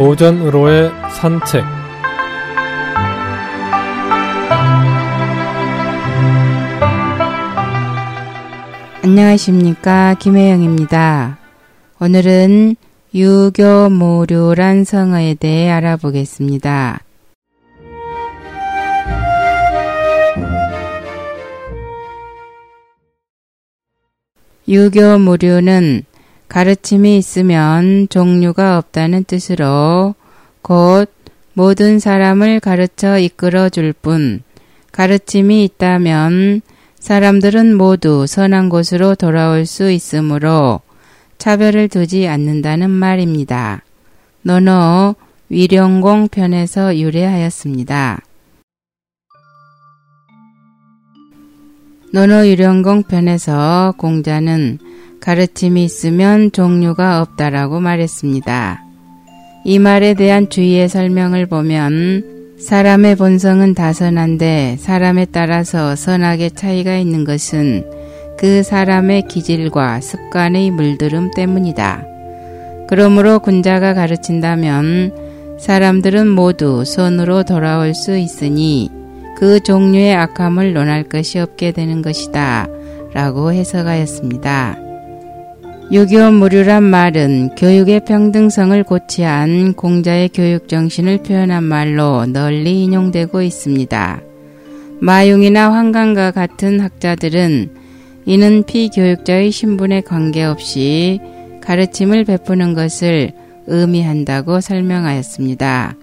오전으로의 산책 안녕하십니까 김혜영입니다. 오늘은 유교모류란 성어에 대해 알아보겠습니다. 유교무류는 가르침이 있으면 종류가 없다는 뜻으로 곧 모든 사람을 가르쳐 이끌어 줄 뿐 가르침이 있다면 사람들은 모두 선한 곳으로 돌아올 수 있으므로 차별을 두지 않는다는 말입니다. 논어 위령공 편에서 유래하였습니다. 논어 위령공 편에서 공자는 가르침이 있으면 종류가 없다라고 말했습니다. 이 말에 대한 주의의 설명을 보면 사람의 본성은 다선한데 사람에 따라서 선악의 차이가 있는 것은 그 사람의 기질과 습관의 물들음 때문이다. 그러므로 군자가 가르친다면 사람들은 모두 선으로 돌아올 수 있으니 그 종류의 악함을 논할 것이 없게 되는 것이다. 라고 해석하였습니다. 유교 무류란 말은 교육의 평등성을 고취한 공자의 교육 정신을 표현한 말로 널리 인용되고 있습니다. 마용이나 황강과 같은 학자들은 이는 피교육자의 신분에 관계없이 가르침을 베푸는 것을 의미한다고 설명하였습니다.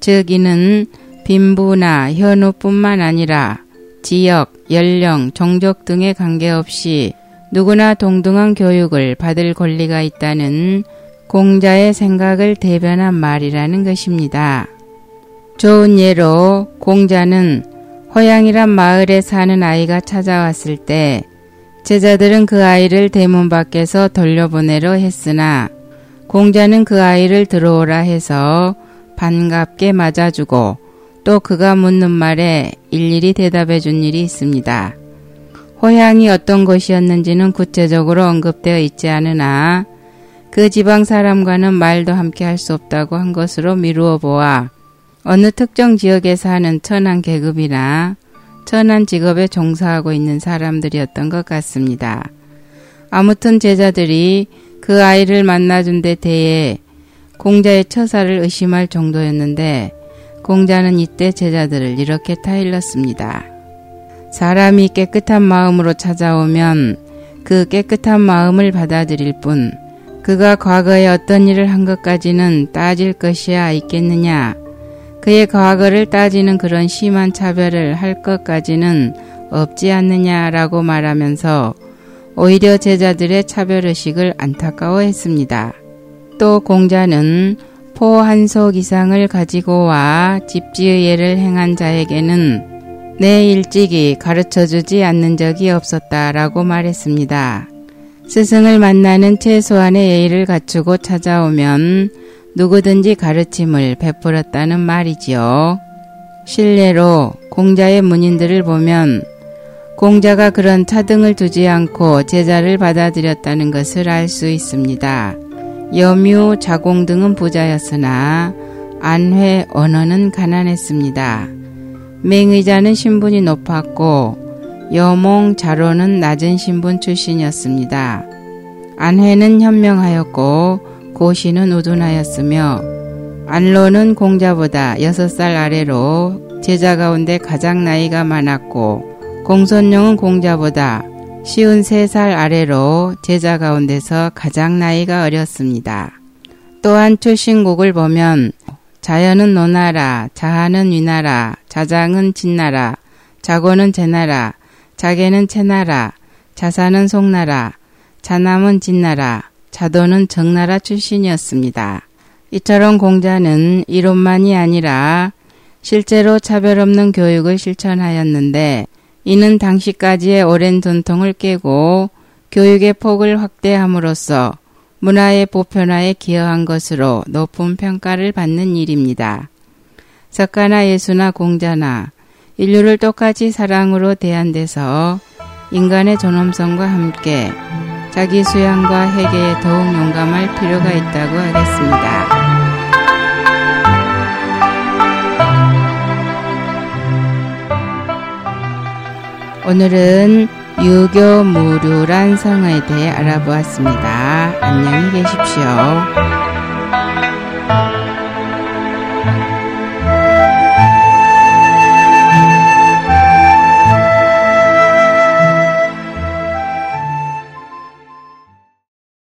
즉 이는 빈부나 현우뿐만 아니라 지역, 연령, 종족 등에 관계없이 누구나 동등한 교육을 받을 권리가 있다는 공자의 생각을 대변한 말이라는 것입니다. 좋은 예로 공자는 호양이란 마을에 사는 아이가 찾아왔을 때 제자들은 그 아이를 대문 밖에서 돌려보내려 했으나 공자는 그 아이를 들어오라 해서 반갑게 맞아주고 또 그가 묻는 말에 일일이 대답해 준 일이 있습니다. 호양이 어떤 곳이었는지는 구체적으로 언급되어 있지 않으나 그 지방 사람과는 말도 함께 할 수 없다고 한 것으로 미루어 보아 어느 특정 지역에 사는 천한 계급이나 천한 직업에 종사하고 있는 사람들이었던 것 같습니다. 아무튼 제자들이 그 아이를 만나준 데 대해 공자의 처사를 의심할 정도였는데 공자는 이때 제자들을 이렇게 타일렀습니다. 사람이 깨끗한 마음으로 찾아오면 그 깨끗한 마음을 받아들일 뿐 그가 과거에 어떤 일을 한 것까지는 따질 것이야 있겠느냐. 그의 과거를 따지는 그런 심한 차별을 할 것까지는 없지 않느냐라고 말하면서 오히려 제자들의 차별의식을 안타까워했습니다. 또 공자는 포 한 속 이상을 가지고 와 집지의 예를 행한 자에게는 내 일찍이 가르쳐 주지 않는 적이 없었다라고 말했습니다. 스승을 만나는 최소한의 예의를 갖추고 찾아오면 누구든지 가르침을 베풀었다는 말이지요. 실례로 공자의 문인들을 보면 공자가 그런 차등을 두지 않고 제자를 받아들였다는 것을 알 수 있습니다. 여묘, 자공 등은 부자였으나 안회, 언어는 가난했습니다. 맹의자는 신분이 높았고 여몽 자로는 낮은 신분 출신이었습니다. 안회는 현명하였고 고시는 우둔하였으며 안로는 공자보다 6살 아래로 제자 가운데 가장 나이가 많았고 공손용은 공자보다 쉬운 3살 아래로 제자 가운데서 가장 나이가 어렸습니다. 또한 출신곡을 보면 자연은 노나라, 자하는 위나라, 자장은 진나라, 자고는 제나라, 자개는 채나라, 자사는 송나라, 자남은 진나라, 자도는 정나라 출신이었습니다. 이처럼 공자는 이론만이 아니라 실제로 차별 없는 교육을 실천하였는데 이는 당시까지의 오랜 전통을 깨고 교육의 폭을 확대함으로써 문화의 보편화에 기여한 것으로 높은 평가를 받는 일입니다. 작가나 예수나 공자나 인류를 똑같이 사랑으로 대한 데서 인간의 존엄성과 함께 자기 수양과 해계에 더욱 용감할 필요가 있다고 하겠습니다. 오늘은 유교 무료란 성에 대해 알아보았습니다. 안녕히 계십시오.